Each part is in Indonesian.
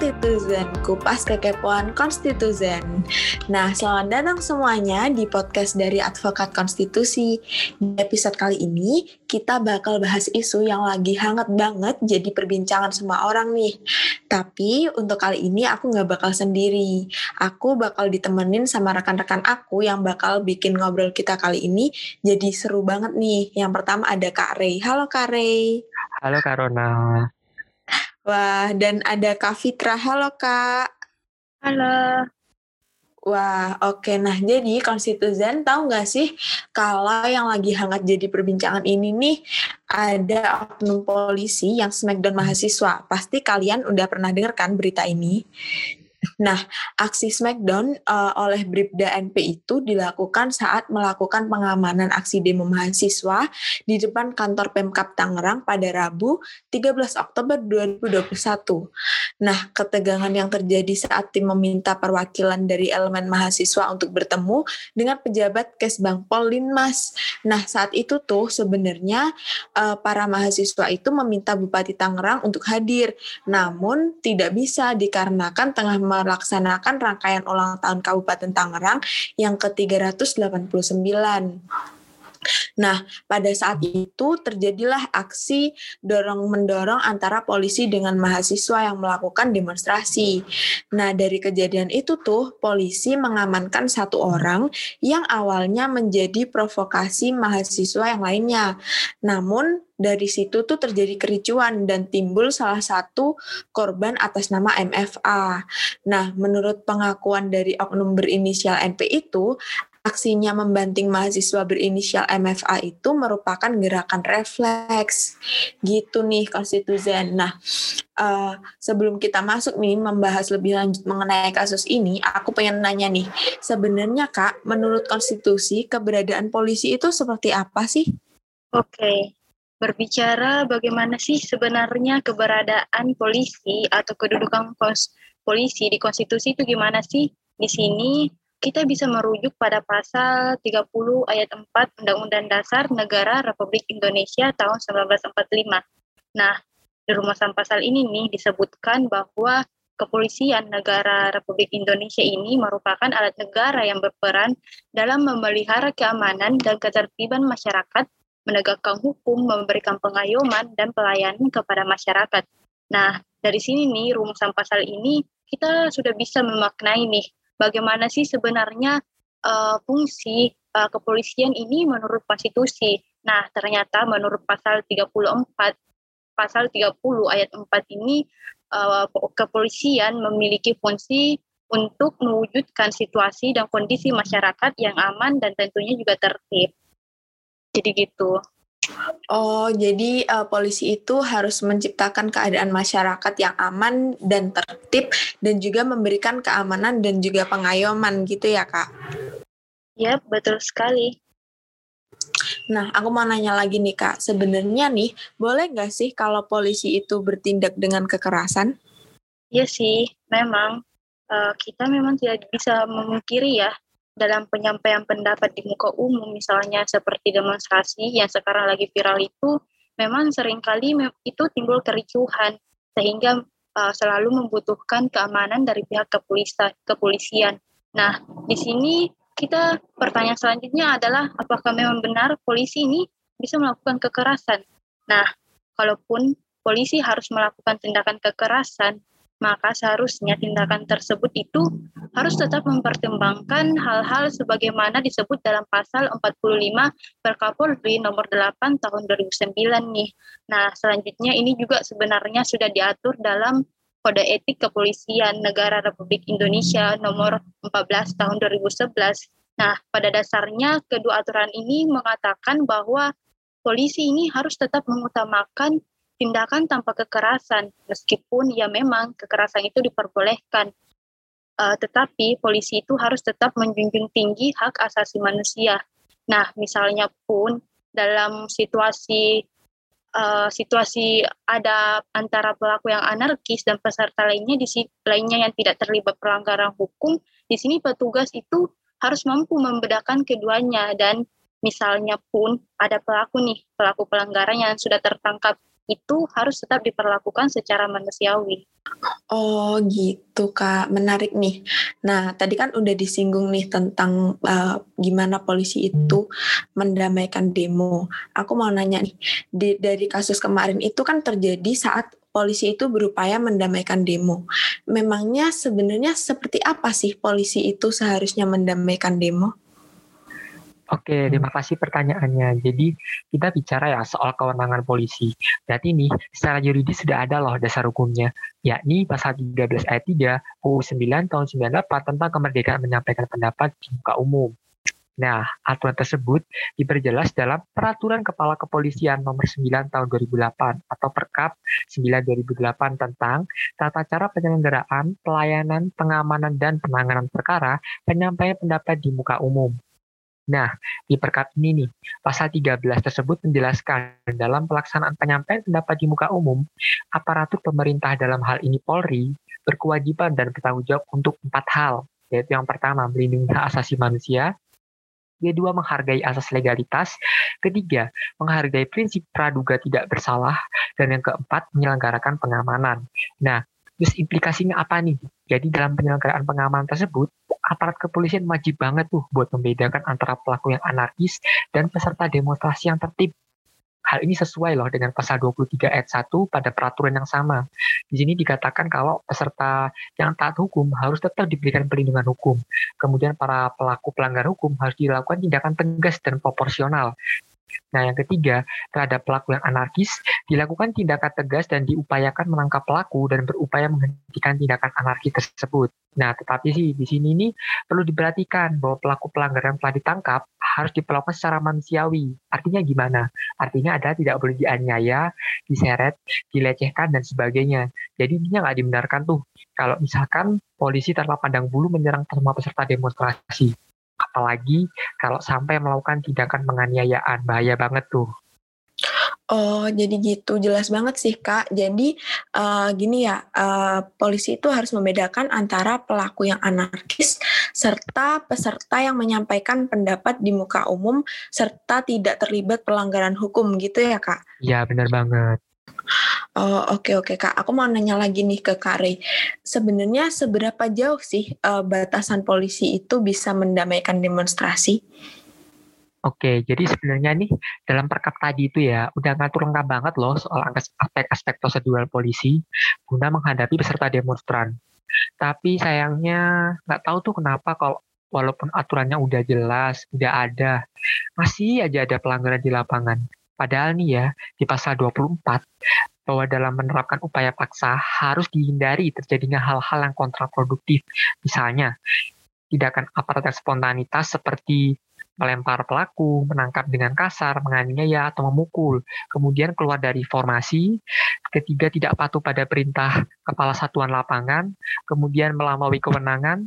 Konstituzen, kupas kekepoan konstituzen. Nah, selamat datang semuanya di podcast dari Advokat Konstitusi. Di episode kali ini, kita bakal bahas isu yang lagi hangat banget jadi perbincangan semua orang nih. Tapi untuk kali ini aku nggak bakal sendiri. Aku bakal ditemenin sama rekan-rekan aku yang bakal bikin ngobrol kita kali ini jadi seru banget nih. Yang pertama ada Kak Rey. Halo Kak Rey. Halo Kak Rona. Wah, dan ada Kak Fitra. Halo Kak. Halo. Wah, oke. Nah, jadi konstitusen tahu nggak sih kalau yang lagi hangat jadi perbincangan ini nih ada oknum polisi yang smackdown mahasiswa. Pasti kalian udah pernah dengar kan berita ini? Nah, aksi Smackdown uh, oleh Bribda NP itu dilakukan saat melakukan pengamanan aksi demo mahasiswa di depan kantor Pemkap Tangerang pada Rabu 13 Oktober 2021. Nah, ketegangan yang terjadi saat tim meminta perwakilan dari elemen mahasiswa untuk bertemu dengan pejabat Kesbangpol Linmas. Nah, saat itu tuh sebenarnya uh, para mahasiswa itu meminta Bupati Tangerang untuk hadir, namun tidak bisa dikarenakan tengah melaksanakan rangkaian ulang tahun Kabupaten Tangerang yang ke-389. Nah, pada saat itu terjadilah aksi dorong-mendorong antara polisi dengan mahasiswa yang melakukan demonstrasi. Nah, dari kejadian itu tuh, polisi mengamankan satu orang yang awalnya menjadi provokasi mahasiswa yang lainnya. Namun, dari situ tuh terjadi kericuan dan timbul salah satu korban atas nama MFA. Nah, menurut pengakuan dari oknum berinisial NP itu, aksinya membanting mahasiswa berinisial MFA itu merupakan gerakan refleks. Gitu nih konstitusen. Nah, uh, sebelum kita masuk nih membahas lebih lanjut mengenai kasus ini, aku pengen nanya nih, sebenarnya Kak, menurut konstitusi keberadaan polisi itu seperti apa sih? Oke, berbicara bagaimana sih sebenarnya keberadaan polisi atau kedudukan polisi di konstitusi itu gimana sih? Di sini kita bisa merujuk pada pasal 30 ayat 4 Undang-Undang Dasar Negara Republik Indonesia tahun 1945. Nah, di rumusan pasal ini nih disebutkan bahwa kepolisian negara Republik Indonesia ini merupakan alat negara yang berperan dalam memelihara keamanan dan ketertiban masyarakat menegakkan hukum, memberikan pengayoman dan pelayanan kepada masyarakat. Nah, dari sini nih rumusan pasal ini kita sudah bisa memaknai nih bagaimana sih sebenarnya uh, fungsi uh, kepolisian ini menurut konstitusi. Nah, ternyata menurut pasal 34 pasal 30 ayat 4 ini uh, kepolisian memiliki fungsi untuk mewujudkan situasi dan kondisi masyarakat yang aman dan tentunya juga tertib. Jadi gitu. Oh, jadi uh, polisi itu harus menciptakan keadaan masyarakat yang aman dan tertib dan juga memberikan keamanan dan juga pengayoman gitu ya, Kak? Ya, betul sekali. Nah, aku mau nanya lagi nih, Kak. Sebenarnya nih, boleh nggak sih kalau polisi itu bertindak dengan kekerasan? Iya sih, memang. Uh, kita memang tidak bisa memungkiri ya dalam penyampaian pendapat di muka umum misalnya seperti demonstrasi yang sekarang lagi viral itu memang sering kali itu timbul kericuhan sehingga uh, selalu membutuhkan keamanan dari pihak kepolisian. kepolisian. Nah, di sini kita pertanyaan selanjutnya adalah apakah memang benar polisi ini bisa melakukan kekerasan? Nah, kalaupun polisi harus melakukan tindakan kekerasan, maka seharusnya tindakan tersebut itu harus tetap mempertimbangkan hal-hal sebagaimana disebut dalam pasal 45 Perkapolri nomor 8 tahun 2009 nih. Nah, selanjutnya ini juga sebenarnya sudah diatur dalam Kode Etik Kepolisian Negara Republik Indonesia nomor 14 tahun 2011. Nah, pada dasarnya kedua aturan ini mengatakan bahwa polisi ini harus tetap mengutamakan tindakan tanpa kekerasan, meskipun ya memang kekerasan itu diperbolehkan. Uh, tetapi polisi itu harus tetap menjunjung tinggi hak asasi manusia. Nah, misalnya pun dalam situasi uh, situasi ada antara pelaku yang anarkis dan peserta lainnya di lainnya yang tidak terlibat pelanggaran hukum, di sini petugas itu harus mampu membedakan keduanya dan misalnya pun ada pelaku nih, pelaku pelanggaran yang sudah tertangkap itu harus tetap diperlakukan secara manusiawi. Oh gitu kak, menarik nih. Nah tadi kan udah disinggung nih tentang uh, gimana polisi itu mendamaikan demo. Aku mau nanya nih, di, dari kasus kemarin itu kan terjadi saat polisi itu berupaya mendamaikan demo. Memangnya sebenarnya seperti apa sih polisi itu seharusnya mendamaikan demo? Oke, terima kasih pertanyaannya. Jadi kita bicara ya soal kewenangan polisi. Berarti ini secara yuridis sudah ada loh dasar hukumnya, yakni pasal 13 ayat 3 UU 9 tahun 98 tentang kemerdekaan menyampaikan pendapat di muka umum. Nah, aturan tersebut diperjelas dalam Peraturan Kepala Kepolisian Nomor 9 Tahun 2008 atau Perkap 9 2008 tentang tata cara penyelenggaraan, pelayanan, pengamanan, dan penanganan perkara penyampaian pendapat di muka umum. Nah, di perkap ini nih, pasal 13 tersebut menjelaskan dalam pelaksanaan penyampaian pendapat di muka umum, aparatur pemerintah dalam hal ini Polri berkewajiban dan bertanggung jawab untuk empat hal, yaitu yang pertama melindungi hak asasi manusia, kedua menghargai asas legalitas, ketiga menghargai prinsip praduga tidak bersalah, dan yang keempat menyelenggarakan pengamanan. Nah, terus implikasinya apa nih? Jadi dalam penyelenggaraan pengamanan tersebut, aparat kepolisian wajib banget tuh buat membedakan antara pelaku yang anarkis dan peserta demonstrasi yang tertib. Hal ini sesuai loh dengan pasal 23 ayat 1 pada peraturan yang sama. Di sini dikatakan kalau peserta yang taat hukum harus tetap diberikan perlindungan hukum. Kemudian para pelaku pelanggar hukum harus dilakukan tindakan tegas dan proporsional. Nah, yang ketiga, terhadap pelaku yang anarkis, dilakukan tindakan tegas dan diupayakan menangkap pelaku dan berupaya menghentikan tindakan anarkis tersebut. Nah, tetapi sih di sini nih perlu diperhatikan bahwa pelaku pelanggaran telah ditangkap harus diperlakukan secara manusiawi. Artinya gimana? Artinya adalah tidak boleh dianiaya, diseret, dilecehkan, dan sebagainya. Jadi ini nggak dibenarkan tuh. Kalau misalkan polisi tanpa pandang bulu menyerang semua peserta demonstrasi apalagi kalau sampai melakukan tindakan penganiayaan bahaya banget tuh Oh, jadi gitu. Jelas banget sih, Kak. Jadi, uh, gini ya, uh, polisi itu harus membedakan antara pelaku yang anarkis serta peserta yang menyampaikan pendapat di muka umum serta tidak terlibat pelanggaran hukum gitu ya, Kak? Iya, benar banget. Oh, oke oke Kak. Aku mau nanya lagi nih ke Kare. Sebenarnya seberapa jauh sih uh, batasan polisi itu bisa mendamaikan demonstrasi? Oke, jadi sebenarnya nih dalam perkap tadi itu ya udah ngatur lengkap banget loh soal aspek-aspek prosedural polisi guna menghadapi peserta demonstran. Tapi sayangnya nggak tahu tuh kenapa kalau walaupun aturannya udah jelas, udah ada, masih aja ada pelanggaran di lapangan. Padahal nih ya, di pasal 24, bahwa dalam menerapkan upaya paksa harus dihindari terjadinya hal-hal yang kontraproduktif. Misalnya, tindakan aparat spontanitas seperti melempar pelaku, menangkap dengan kasar, menganiaya, atau memukul. Kemudian keluar dari formasi. Ketiga, tidak patuh pada perintah kepala satuan lapangan. Kemudian melampaui kewenangan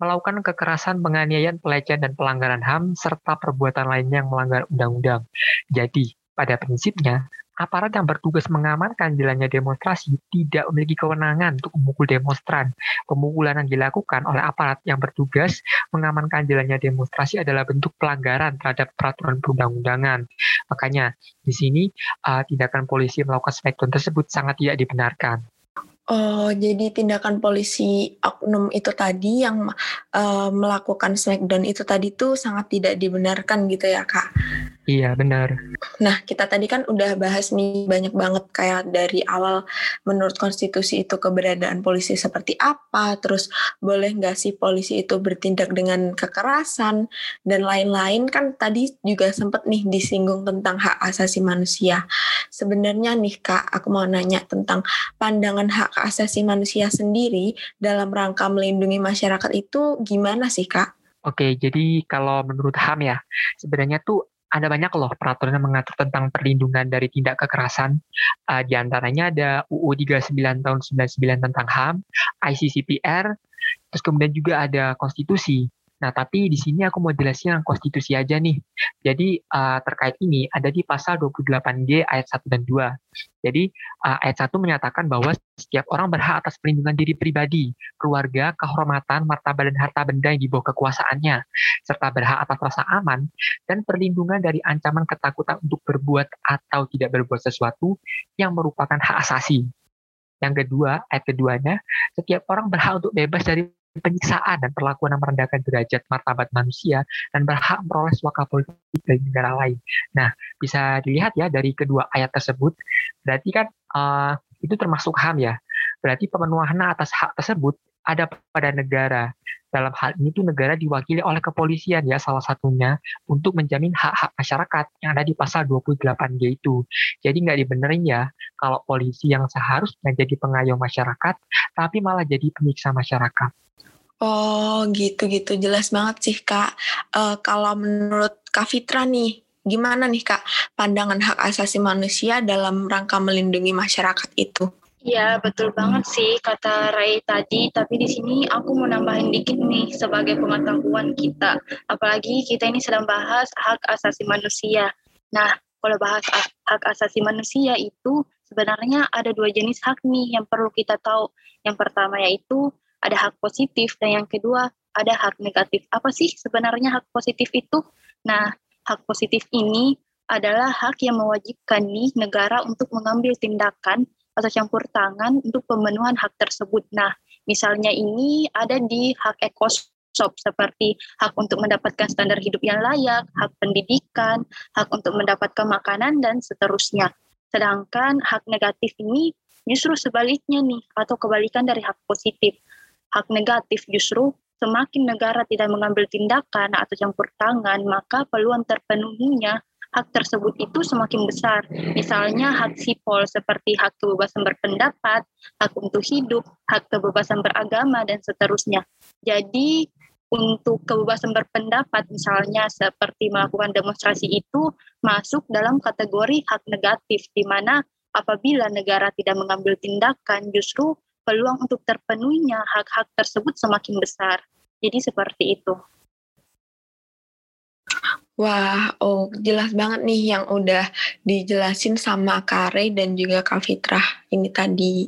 melakukan kekerasan, penganiayaan, pelecehan, dan pelanggaran HAM, serta perbuatan lainnya yang melanggar undang-undang. Jadi, pada prinsipnya, aparat yang bertugas mengamankan jalannya demonstrasi tidak memiliki kewenangan untuk memukul demonstran. Pemukulan yang dilakukan oleh aparat yang bertugas mengamankan jalannya demonstrasi adalah bentuk pelanggaran terhadap peraturan perundang-undangan. Makanya di sini uh, tindakan polisi melakukan smackdown tersebut sangat tidak dibenarkan. Oh, jadi tindakan polisi oknum itu tadi yang uh, melakukan smackdown itu tadi tuh sangat tidak dibenarkan gitu ya, Kak? Iya, benar. Nah, kita tadi kan udah bahas nih banyak banget kayak dari awal menurut konstitusi itu keberadaan polisi seperti apa, terus boleh nggak sih polisi itu bertindak dengan kekerasan, dan lain-lain kan tadi juga sempat nih disinggung tentang hak asasi manusia. Sebenarnya nih Kak, aku mau nanya tentang pandangan hak asasi manusia sendiri dalam rangka melindungi masyarakat itu gimana sih Kak? Oke, jadi kalau menurut HAM ya, sebenarnya tuh ada banyak loh peraturan yang mengatur tentang perlindungan dari tindak kekerasan. Uh, di antaranya ada UU 39 tahun 99 tentang HAM, ICCPR, terus kemudian juga ada konstitusi. Nah, tapi di sini aku mau jelasin yang konstitusi aja nih. Jadi uh, terkait ini ada di pasal 28G ayat 1 dan 2. Jadi uh, ayat 1 menyatakan bahwa setiap orang berhak atas perlindungan diri pribadi, keluarga, kehormatan, martabat dan harta benda yang dibawa kekuasaannya, serta berhak atas rasa aman dan perlindungan dari ancaman ketakutan untuk berbuat atau tidak berbuat sesuatu yang merupakan hak asasi. Yang kedua, ayat keduanya, setiap orang berhak untuk bebas dari penyiksaan dan perlakuan yang merendahkan derajat martabat manusia dan berhak memperoleh suaka politik dari negara lain. Nah, bisa dilihat ya dari kedua ayat tersebut, berarti kan uh, itu termasuk HAM ya. Berarti pemenuhan atas hak tersebut ada pada negara. Dalam hal ini tuh negara diwakili oleh kepolisian ya salah satunya untuk menjamin hak-hak masyarakat yang ada di pasal 28G itu. Jadi nggak dibenerin ya kalau polisi yang seharusnya jadi pengayom masyarakat tapi malah jadi penyiksa masyarakat. Oh gitu-gitu jelas banget sih kak. Uh, kalau menurut Kak Fitra nih, gimana nih kak pandangan hak asasi manusia dalam rangka melindungi masyarakat itu? Iya betul banget sih kata Ray tadi. Tapi di sini aku mau nambahin dikit nih sebagai pengetahuan kita. Apalagi kita ini sedang bahas hak asasi manusia. Nah kalau bahas hak asasi manusia itu sebenarnya ada dua jenis hak nih yang perlu kita tahu. Yang pertama yaitu ada hak positif dan yang kedua ada hak negatif. Apa sih sebenarnya hak positif itu? Nah, hak positif ini adalah hak yang mewajibkan nih negara untuk mengambil tindakan atau campur tangan untuk pemenuhan hak tersebut. Nah, misalnya ini ada di hak ekosop seperti hak untuk mendapatkan standar hidup yang layak, hak pendidikan, hak untuk mendapatkan makanan dan seterusnya. Sedangkan hak negatif ini justru sebaliknya nih atau kebalikan dari hak positif hak negatif justru semakin negara tidak mengambil tindakan atau campur tangan, maka peluang terpenuhinya hak tersebut itu semakin besar. Misalnya hak sipol seperti hak kebebasan berpendapat, hak untuk hidup, hak kebebasan beragama, dan seterusnya. Jadi untuk kebebasan berpendapat misalnya seperti melakukan demonstrasi itu masuk dalam kategori hak negatif di mana apabila negara tidak mengambil tindakan justru peluang untuk terpenuhinya hak-hak tersebut semakin besar. Jadi seperti itu. Wah, oh jelas banget nih yang udah dijelasin sama Kare dan juga Kak Fitrah ini tadi.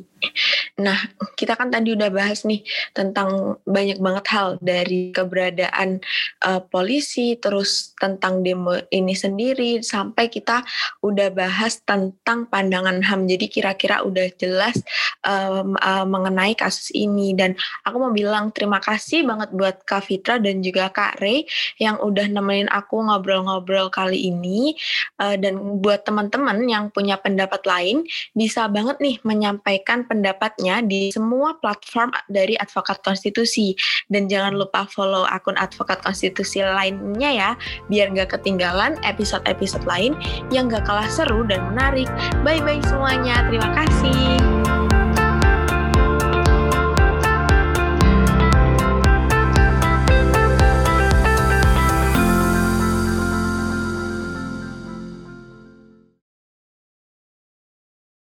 Nah, kita kan tadi udah bahas nih tentang banyak banget hal dari keberadaan uh, polisi, terus tentang demo ini sendiri, sampai kita udah bahas tentang pandangan HAM. Jadi kira-kira udah jelas um, uh, mengenai kasus ini. Dan aku mau bilang terima kasih banget buat Kak Fitra dan juga Kak Ray yang udah nemenin aku ngobrol-ngobrol kali ini. Uh, dan buat teman-teman yang punya pendapat lain, bisa banget nih menyampaikan pendapatnya di semua platform dari Advokat Konstitusi. Dan jangan lupa follow akun Advokat Konstitusi lainnya ya, biar nggak ketinggalan episode-episode lain yang nggak kalah seru dan menarik. Bye-bye semuanya, terima kasih.